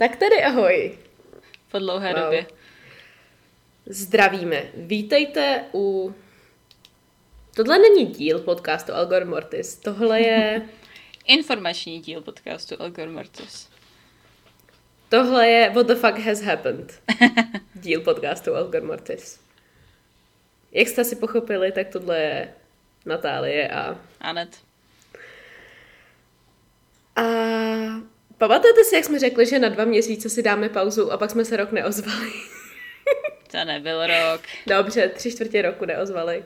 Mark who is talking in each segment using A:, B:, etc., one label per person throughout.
A: Tak tedy ahoj.
B: Po dlouhé wow. době.
A: Zdravíme. Vítejte u... Tohle není díl podcastu Algor Mortis. Tohle je...
B: Informační díl podcastu Algor Mortis.
A: Tohle je What the fuck has happened. díl podcastu Algor Mortis. Jak jste si pochopili, tak tohle je Natálie a...
B: Anet.
A: Pamatujete si, jak jsme řekli, že na dva měsíce si dáme pauzu a pak jsme se rok neozvali?
B: to nebyl rok.
A: Dobře, tři čtvrtě roku neozvali.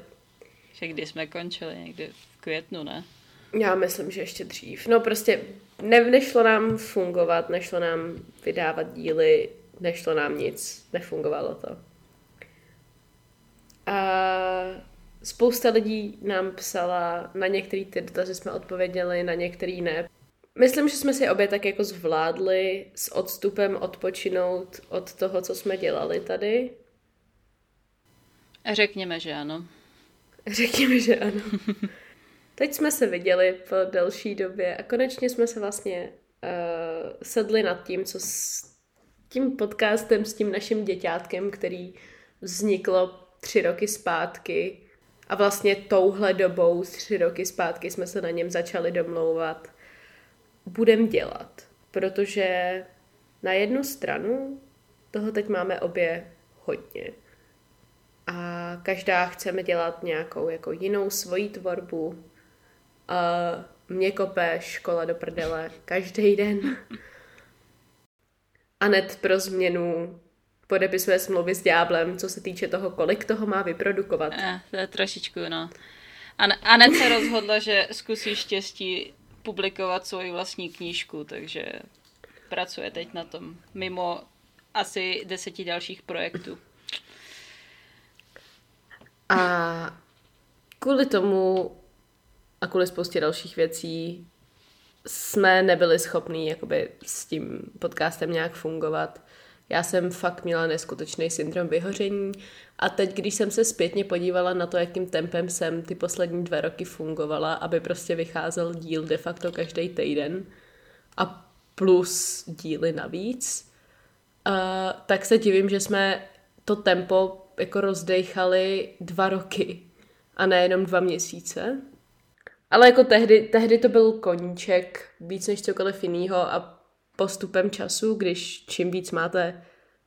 B: Že kdy jsme končili? Někdy v květnu, ne?
A: Já myslím, že ještě dřív. No prostě ne, nešlo nám fungovat, nešlo nám vydávat díly, nešlo nám nic, nefungovalo to. A spousta lidí nám psala, na některé ty dotazy jsme odpověděli, na některý ne. Myslím, že jsme si obě tak jako zvládli s odstupem odpočinout od toho, co jsme dělali tady.
B: Řekněme, že ano.
A: Řekněme, že ano. Teď jsme se viděli po delší době a konečně jsme se vlastně uh, sedli nad tím, co s tím podcastem, s tím naším děťátkem, který vzniklo tři roky zpátky a vlastně touhle dobou, tři roky zpátky, jsme se na něm začali domlouvat budem dělat. Protože na jednu stranu toho teď máme obě hodně. A každá chceme dělat nějakou jako jinou svoji tvorbu. A mě kope škola do prdele každý den. Anet pro změnu podepisuje smlouvy s ďáblem, co se týče toho, kolik toho má vyprodukovat.
B: Eh, to je trošičku, no. Anet se rozhodla, že zkusí štěstí publikovat svoji vlastní knížku, takže pracuje teď na tom, mimo asi deseti dalších projektů.
A: A kvůli tomu a kvůli spoustě dalších věcí jsme nebyli schopní jakoby s tím podcastem nějak fungovat. Já jsem fakt měla neskutečný syndrom vyhoření a teď, když jsem se zpětně podívala na to, jakým tempem jsem ty poslední dva roky fungovala, aby prostě vycházel díl de facto každý týden a plus díly navíc, uh, tak se divím, že jsme to tempo jako rozdechali dva roky a nejenom dva měsíce. Ale jako tehdy, tehdy to byl koníček víc než cokoliv jiného a postupem času, když čím víc máte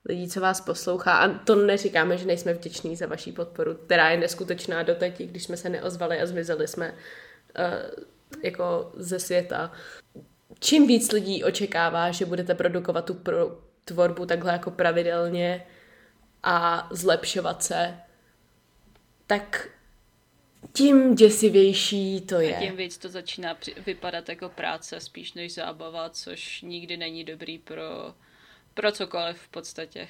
A: lidí, co vás poslouchá. A to neříkáme, že nejsme vděční za vaši podporu, která je neskutečná doteď, když jsme se neozvali a zmizeli jsme uh, jako ze světa. Čím víc lidí očekává, že budete produkovat tu pro tvorbu takhle jako pravidelně a zlepšovat se, tak tím děsivější to je.
B: A tím víc to začíná vypadat jako práce spíš než zábava, což nikdy není dobrý pro pro cokoliv v podstatě.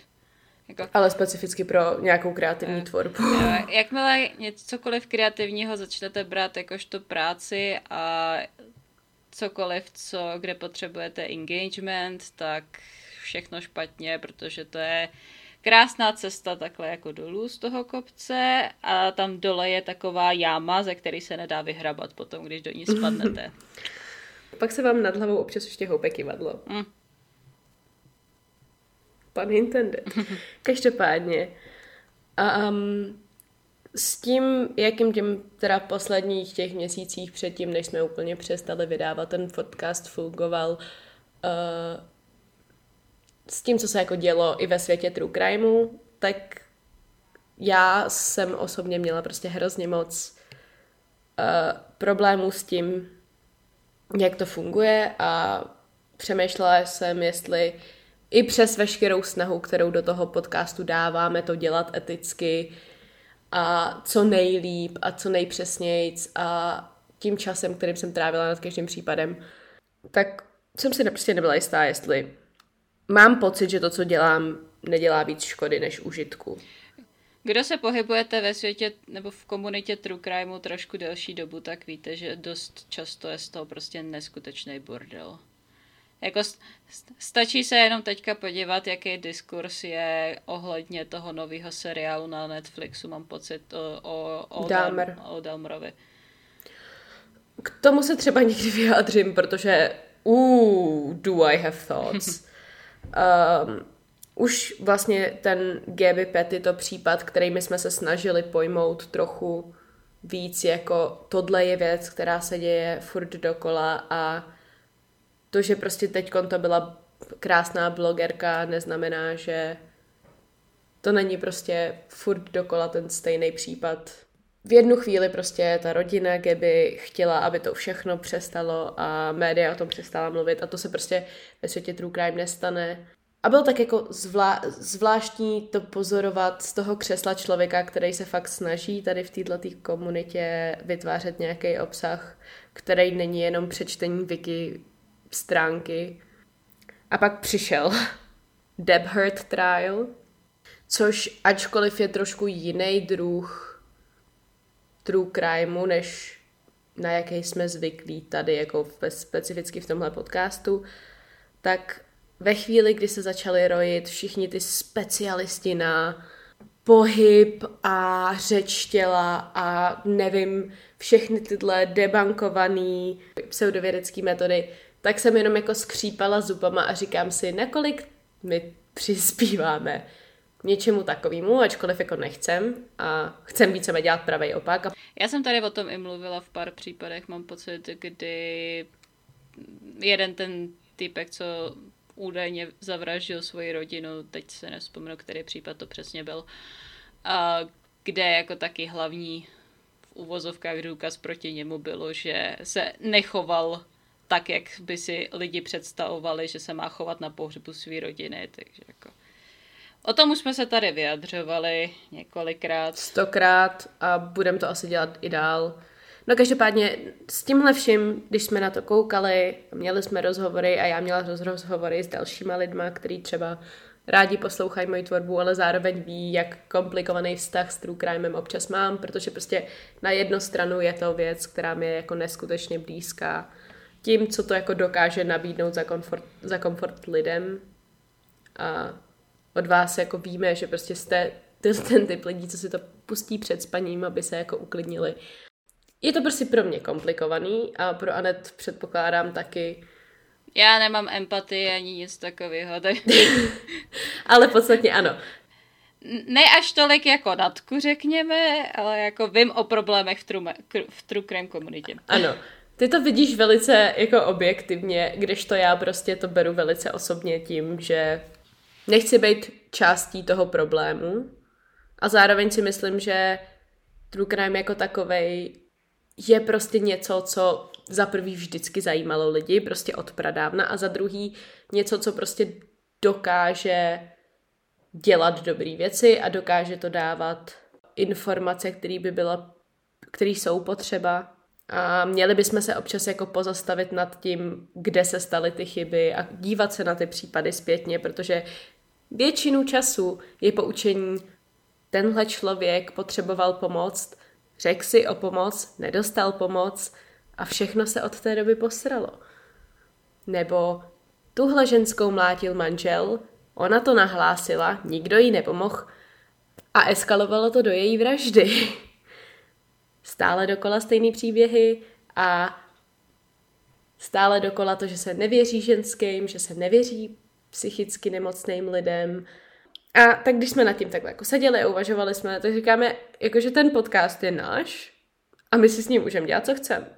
A: Jako, Ale specificky pro nějakou kreativní tvorbu.
B: Jakmile něco cokoliv kreativního začnete brát jakožto práci a cokoliv, co, kde potřebujete engagement, tak všechno špatně, protože to je krásná cesta takhle jako dolů z toho kopce a tam dole je taková jáma, ze který se nedá vyhrabat potom, když do ní spadnete.
A: Pak se vám nad hlavou občas ještě houpe kivadlo. Mm pun intended. Každopádně. Um, s tím, jakým těm teda posledních těch měsících předtím, než jsme úplně přestali vydávat ten podcast, fungoval uh, s tím, co se jako dělo i ve světě true crimeu, tak já jsem osobně měla prostě hrozně moc uh, problémů s tím, jak to funguje a přemýšlela jsem, jestli i přes veškerou snahu, kterou do toho podcastu dáváme, to dělat eticky a co nejlíp a co nejpřesnějc a tím časem, kterým jsem trávila nad každým případem, tak jsem si prostě nebyla jistá, jestli mám pocit, že to, co dělám, nedělá víc škody než užitku.
B: Kdo se pohybujete ve světě nebo v komunitě True Crimeu trošku delší dobu, tak víte, že dost často je z toho prostě neskutečný bordel. Jako stačí se jenom teďka podívat, jaký diskurs je ohledně toho nového seriálu na Netflixu, mám pocit, o, o, o, Dahmer. o Dahmerovi.
A: K tomu se třeba někdy vyjádřím, protože uh, do I have thoughts. Um, už vlastně ten Gaby Pet je to případ, který my jsme se snažili pojmout trochu víc jako tohle je věc, která se děje furt dokola a to, že prostě teď to byla krásná blogerka, neznamená, že to není prostě furt dokola ten stejný případ. V jednu chvíli prostě ta rodina Gaby chtěla, aby to všechno přestalo a média o tom přestala mluvit a to se prostě ve světě true crime nestane. A bylo tak jako zvlá, zvláštní to pozorovat z toho křesla člověka, který se fakt snaží tady v této komunitě vytvářet nějaký obsah, který není jenom přečtení wiki stránky. A pak přišel Deb Hurt Trial, což ačkoliv je trošku jiný druh true crimeu, než na jaký jsme zvyklí tady, jako specificky v tomhle podcastu, tak ve chvíli, kdy se začali rojit všichni ty specialisti na pohyb a řeč těla a nevím, všechny tyhle debankované pseudovědecké metody, tak jsem jenom jako skřípala zubama a říkám si, nakolik my přispíváme něčemu takovému, ačkoliv jako nechcem a chcem více dělat pravý opak.
B: Já jsem tady o tom i mluvila v pár případech, mám pocit, kdy jeden ten typek, co údajně zavraždil svoji rodinu, teď se nespomenu, který případ to přesně byl, a kde jako taky hlavní v uvozovkách důkaz proti němu bylo, že se nechoval tak, jak by si lidi představovali, že se má chovat na pohřbu své rodiny, takže jako... O tom už jsme se tady vyjadřovali několikrát.
A: Stokrát a budeme to asi dělat i dál. No každopádně s tímhle vším, když jsme na to koukali, měli jsme rozhovory a já měla rozhovory s dalšíma lidma, který třeba rádi poslouchají moji tvorbu, ale zároveň ví, jak komplikovaný vztah s true crimem občas mám, protože prostě na jednu stranu je to věc, která mi je jako neskutečně blízká tím, co to jako dokáže nabídnout za komfort, za komfort lidem. A od vás jako víme, že prostě jste ten typ lidí, co si to pustí před spaním, aby se jako uklidnili je to prostě pro mě komplikovaný a pro Anet předpokládám taky.
B: Já nemám empatii ani nic takového. Tak...
A: ale podstatně ano.
B: Ne až tolik jako Natku, řekněme, ale jako vím o problémech v true, v true crime komunitě.
A: Ano. Ty to vidíš velice jako objektivně, když to já prostě to beru velice osobně tím, že nechci být částí toho problému a zároveň si myslím, že true crime jako takovej je prostě něco, co za prvý vždycky zajímalo lidi, prostě od pradávna, a za druhý něco, co prostě dokáže dělat dobré věci a dokáže to dávat informace, které by byla, které jsou potřeba. A měli bychom se občas jako pozastavit nad tím, kde se staly ty chyby a dívat se na ty případy zpětně, protože většinu času je poučení tenhle člověk potřeboval pomoct Řekl si o pomoc, nedostal pomoc a všechno se od té doby posralo. Nebo tuhle ženskou mlátil manžel, ona to nahlásila, nikdo jí nepomohl a eskalovalo to do její vraždy. Stále dokola stejný příběhy a stále dokola to, že se nevěří ženským, že se nevěří psychicky nemocným lidem, a tak když jsme nad tím takhle jako seděli a uvažovali jsme, tak říkáme, jako že ten podcast je náš a my si s ním můžeme dělat, co chceme.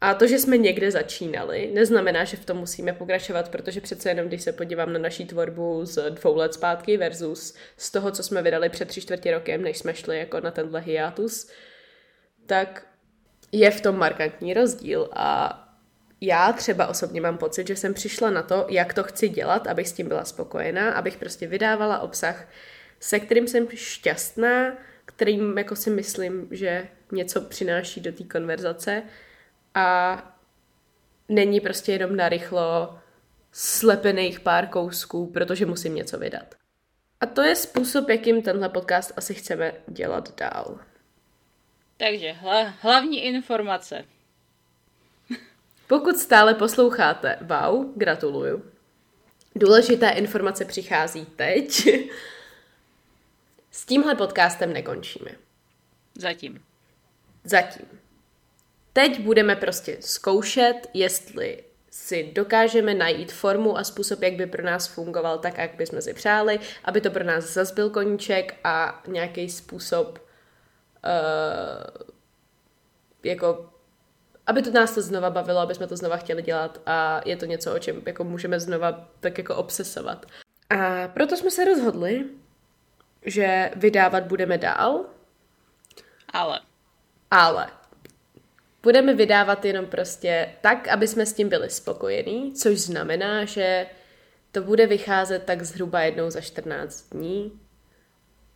A: A to, že jsme někde začínali, neznamená, že v tom musíme pokračovat, protože přece jenom, když se podívám na naší tvorbu z dvou let zpátky versus z toho, co jsme vydali před tři čtvrtě rokem, než jsme šli jako na tenhle hiatus, tak je v tom markantní rozdíl a já třeba osobně mám pocit, že jsem přišla na to, jak to chci dělat, abych s tím byla spokojená, abych prostě vydávala obsah, se kterým jsem šťastná, kterým jako si myslím, že něco přináší do té konverzace a není prostě jenom narychlo slepených pár kousků, protože musím něco vydat. A to je způsob, jakým tenhle podcast asi chceme dělat dál.
B: Takže hla, hlavní informace.
A: Pokud stále posloucháte, wow, gratuluju. Důležité informace přichází teď. S tímhle podcastem nekončíme.
B: Zatím.
A: Zatím. Teď budeme prostě zkoušet, jestli si dokážeme najít formu a způsob, jak by pro nás fungoval tak, jak bychom si přáli, aby to pro nás zazbyl koníček a nějaký způsob uh, jako aby to nás to znova bavilo, aby jsme to znova chtěli dělat a je to něco, o čem jako můžeme znova tak jako obsesovat. A proto jsme se rozhodli, že vydávat budeme dál.
B: Ale.
A: Ale. Budeme vydávat jenom prostě tak, aby jsme s tím byli spokojení, což znamená, že to bude vycházet tak zhruba jednou za 14 dní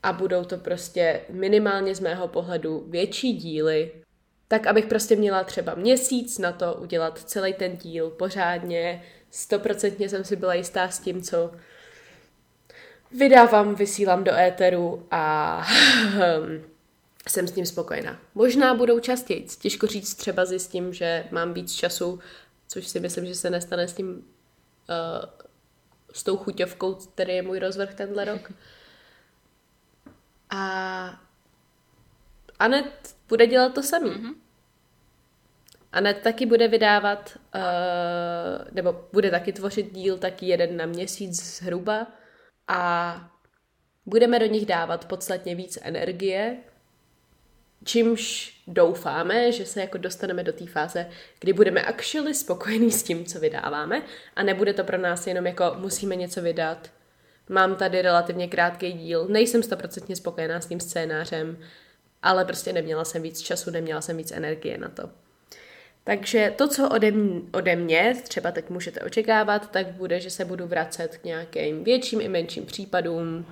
A: a budou to prostě minimálně z mého pohledu větší díly, tak abych prostě měla třeba měsíc na to udělat celý ten díl pořádně. Stoprocentně jsem si byla jistá s tím, co vydávám, vysílám do éteru a jsem s tím spokojená. Možná budou častěji. Těžko říct, třeba zjistím, že mám víc času, což si myslím, že se nestane s tím uh, s tou chuťovkou, který je můj rozvrh tenhle rok. A Anet bude dělat to samý. Mm-hmm. Anet taky bude vydávat, uh, nebo bude taky tvořit díl taky jeden na měsíc zhruba a budeme do nich dávat podstatně víc energie, čímž doufáme, že se jako dostaneme do té fáze, kdy budeme actually spokojení s tím, co vydáváme a nebude to pro nás jenom jako musíme něco vydat. Mám tady relativně krátký díl, nejsem stoprocentně spokojená s tím scénářem, ale prostě neměla jsem víc času, neměla jsem víc energie na to. Takže to, co ode mě, ode mě třeba teď můžete očekávat, tak bude, že se budu vracet k nějakým větším i menším případům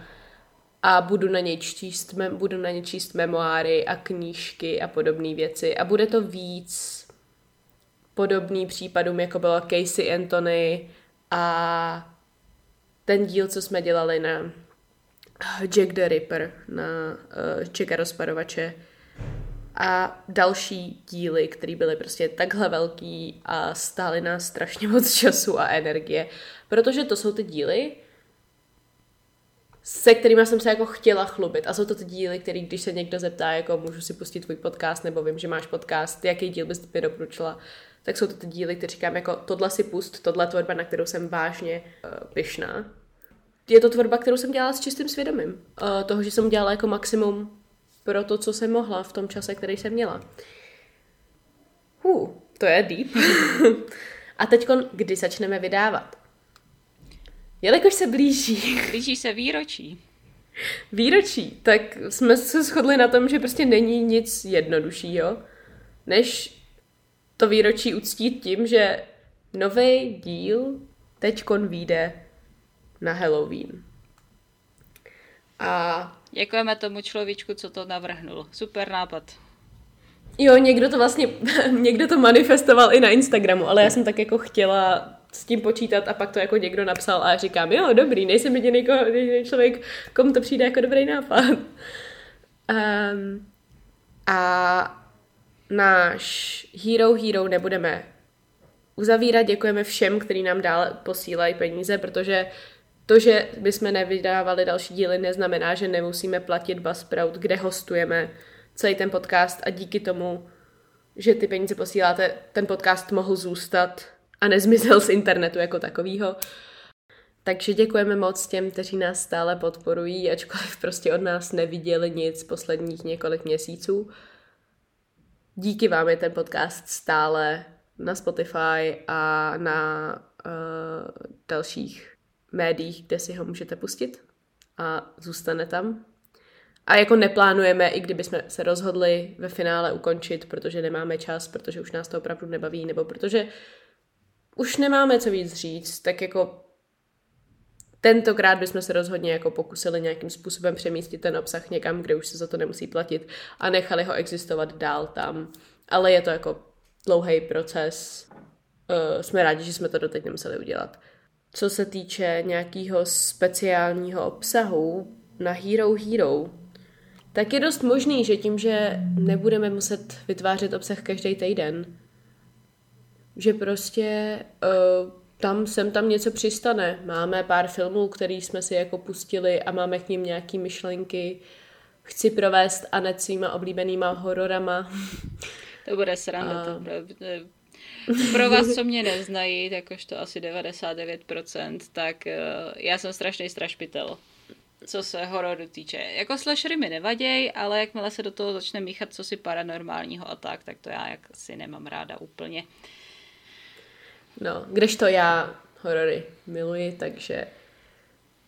A: a budu na ně číst, budu na ně číst memoáry a knížky a podobné věci. A bude to víc podobný případům, jako bylo Casey Anthony a ten díl, co jsme dělali na Jack the Ripper, na uh, Jacka rozparovače a další díly, které byly prostě takhle velký a stály nás strašně moc času a energie, protože to jsou ty díly, se kterými jsem se jako chtěla chlubit. A jsou to ty díly, které když se někdo zeptá, jako můžu si pustit tvůj podcast, nebo vím, že máš podcast, jaký díl bys mi doporučila, tak jsou to ty díly, které říkám jako tohle si pust, tohle tvorba, na kterou jsem vážně uh, pyšná je to tvorba, kterou jsem dělala s čistým svědomím. Uh, toho, že jsem dělala jako maximum pro to, co jsem mohla v tom čase, který jsem měla. Uh, to je deep. A teď, kdy začneme vydávat? Jelikož se blíží.
B: Blíží se výročí.
A: Výročí, tak jsme se shodli na tom, že prostě není nic jednoduššího, než to výročí uctít tím, že nový díl teďkon vyjde na Halloween. A...
B: Děkujeme tomu človíčku, co to navrhnul. Super nápad.
A: Jo, někdo to vlastně, někdo to manifestoval i na Instagramu, ale já jsem tak jako chtěla s tím počítat a pak to jako někdo napsal a říkám, jo, dobrý, nejsem jediný člověk, komu to přijde jako dobrý nápad. Um, a náš Hero Hero nebudeme uzavírat. Děkujeme všem, kteří nám dál posílají peníze, protože to, že bychom nevydávali další díly, neznamená, že nemusíme platit Buzzsprout, kde hostujeme celý ten podcast a díky tomu, že ty peníze posíláte, ten podcast mohl zůstat a nezmizel z internetu jako takovýho. Takže děkujeme moc těm, kteří nás stále podporují, ačkoliv prostě od nás neviděli nic posledních několik měsíců. Díky vám je ten podcast stále na Spotify a na uh, dalších médiích, kde si ho můžete pustit a zůstane tam. A jako neplánujeme, i kdyby jsme se rozhodli ve finále ukončit, protože nemáme čas, protože už nás to opravdu nebaví, nebo protože už nemáme co víc říct, tak jako tentokrát bychom se rozhodně jako pokusili nějakým způsobem přemístit ten obsah někam, kde už se za to nemusí platit a nechali ho existovat dál tam. Ale je to jako dlouhý proces. Uh, jsme rádi, že jsme to doteď nemuseli udělat co se týče nějakého speciálního obsahu na Hero Hero, tak je dost možný, že tím, že nebudeme muset vytvářet obsah každý týden, že prostě uh, tam sem tam něco přistane. Máme pár filmů, který jsme si jako pustili a máme k ním nějaký myšlenky. Chci provést Anet svýma oblíbenýma hororama.
B: To bude sranda. A... To Pro vás, co mě neznají, jakožto asi 99%, tak uh, já jsem strašný strašpitel co se hororu týče. Jako slashery mi nevaděj, ale jakmile se do toho začne míchat co si paranormálního a tak, tak to já jak si nemám ráda úplně.
A: No, kdežto já horory miluji, takže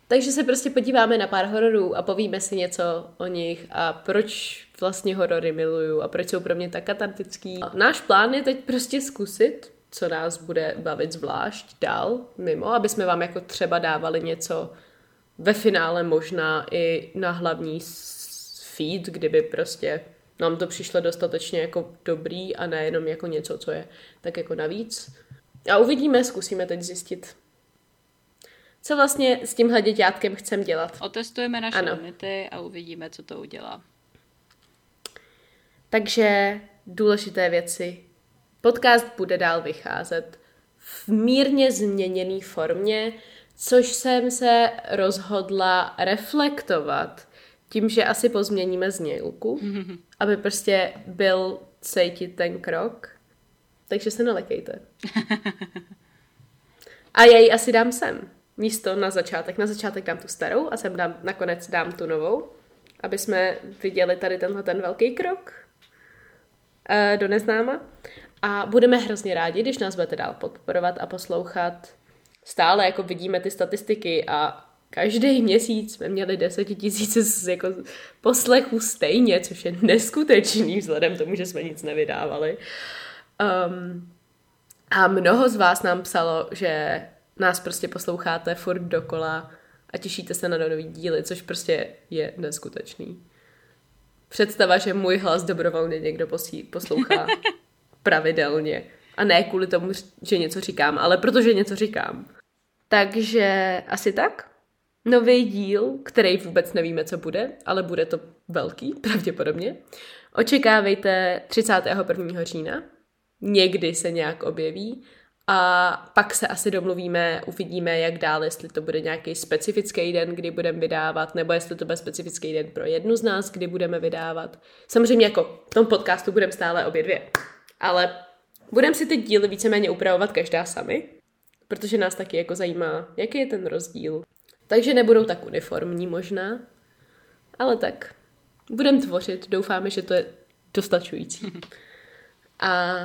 A: takže se prostě podíváme na pár hororů a povíme si něco o nich a proč vlastně horory miluju a proč jsou pro mě tak katartický. Náš plán je teď prostě zkusit, co nás bude bavit zvlášť dál mimo, aby jsme vám jako třeba dávali něco ve finále možná i na hlavní feed, kdyby prostě nám to přišlo dostatečně jako dobrý a nejenom jako něco, co je tak jako navíc. A uvidíme, zkusíme teď zjistit, co vlastně s tímhle děťátkem chcem dělat.
B: Otestujeme naše ano. limity a uvidíme, co to udělá.
A: Takže důležité věci. Podcast bude dál vycházet v mírně změněné formě, což jsem se rozhodla reflektovat tím, že asi pozměníme znělku, aby prostě byl cítit ten krok. Takže se nelekejte. A já ji asi dám sem. Místo na začátek. Na začátek dám tu starou a sem dám, nakonec dám tu novou, aby jsme viděli tady tenhle ten velký krok uh, do neznáma. A budeme hrozně rádi, když nás budete dál podporovat a poslouchat stále jako vidíme ty statistiky a každý měsíc jsme měli z jako poslechů stejně, což je neskutečný vzhledem tomu, že jsme nic nevydávali. Um, a mnoho z vás nám psalo, že nás prostě posloucháte furt dokola a těšíte se na nový díly, což prostě je neskutečný. Představa, že můj hlas dobrovolně někdo posí, poslouchá pravidelně. A ne kvůli tomu, že něco říkám, ale protože něco říkám. Takže asi tak. Nový díl, který vůbec nevíme, co bude, ale bude to velký, pravděpodobně. Očekávejte 31. října. Někdy se nějak objeví. A pak se asi domluvíme, uvidíme, jak dál, jestli to bude nějaký specifický den, kdy budeme vydávat, nebo jestli to bude specifický den pro jednu z nás, kdy budeme vydávat. Samozřejmě jako v tom podcastu budeme stále obě dvě. Ale budeme si ty díly víceméně upravovat každá sami, protože nás taky jako zajímá, jaký je ten rozdíl. Takže nebudou tak uniformní možná, ale tak budeme tvořit, doufáme, že to je dostačující. A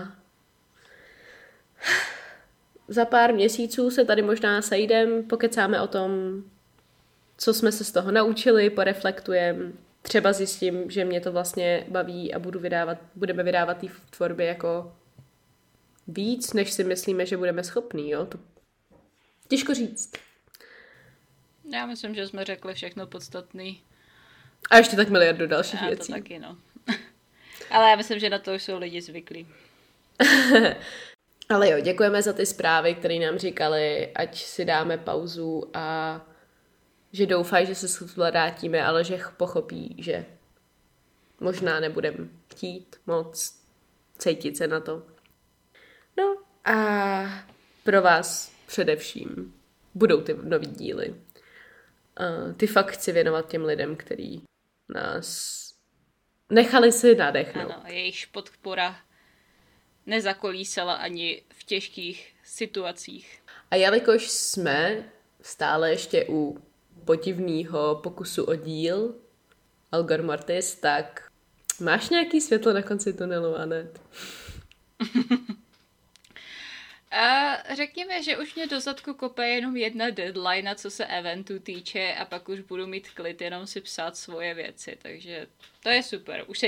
A: za pár měsíců se tady možná sejdem, pokecáme o tom, co jsme se z toho naučili, poreflektujeme, třeba zjistím, že mě to vlastně baví a budu vydávat, budeme vydávat té tvorbě jako víc, než si myslíme, že budeme schopní, jo? To Těžko říct.
B: Já myslím, že jsme řekli všechno podstatný.
A: A ještě tak miliardu dalších
B: já
A: věcí.
B: to taky, no. Ale já myslím, že na to už jsou lidi zvyklí.
A: Ale jo, děkujeme za ty zprávy, které nám říkali, ať si dáme pauzu a že doufají, že se vrátíme, ale že pochopí, že možná nebudeme chtít moc cítit se na to. No a pro vás především budou ty nový díly. Ty fakt chci věnovat těm lidem, který nás nechali si nadechnout.
B: Ano, jejichž podpora nezakolísala ani v těžkých situacích.
A: A jelikož jsme stále ještě u podivného pokusu o díl Algor Mortis, tak máš nějaký světlo na konci tunelu, Anet?
B: A řekněme, že už mě do zadku kope jenom jedna deadline, co se eventu týče a pak už budu mít klid jenom si psát svoje věci, takže to je super. Už se...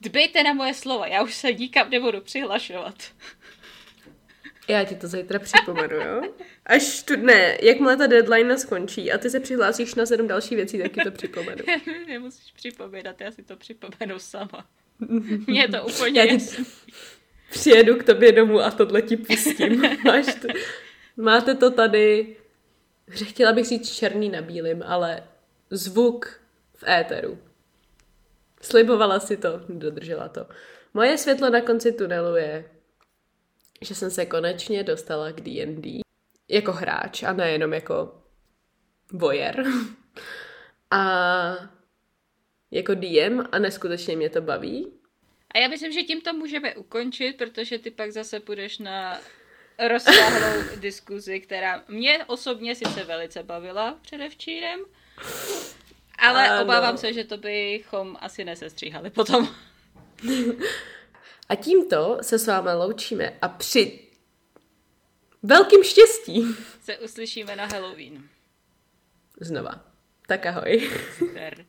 B: Dbejte na moje slova, já už se nikam nebudu přihlašovat.
A: Já ti to zítra připomenu, jo? Až tu, ne, jakmile ta deadline skončí a ty se přihlásíš na sedm další věcí, tak ti to připomenu.
B: Nemusíš připomínat, já si to připomenu sama. Mně je to úplně já ti,
A: přijedu k tobě domů a tohle ti pustím. Máš to, máte to tady, chtěla bych říct černý na bílým, ale zvuk v éteru. Slibovala si to, dodržela to. Moje světlo na konci tunelu je, že jsem se konečně dostala k D&D jako hráč a nejenom jako vojer. A jako DM a neskutečně mě to baví.
B: A já myslím, že tím to můžeme ukončit, protože ty pak zase půjdeš na rozsáhlou diskuzi, která mě osobně sice velice bavila předevčírem, ale ano. obávám se, že to bychom asi nesestříhali potom.
A: A tímto se s vámi loučíme a při velkým štěstí
B: se uslyšíme na Halloween.
A: Znova. Tak ahoj.
B: Super.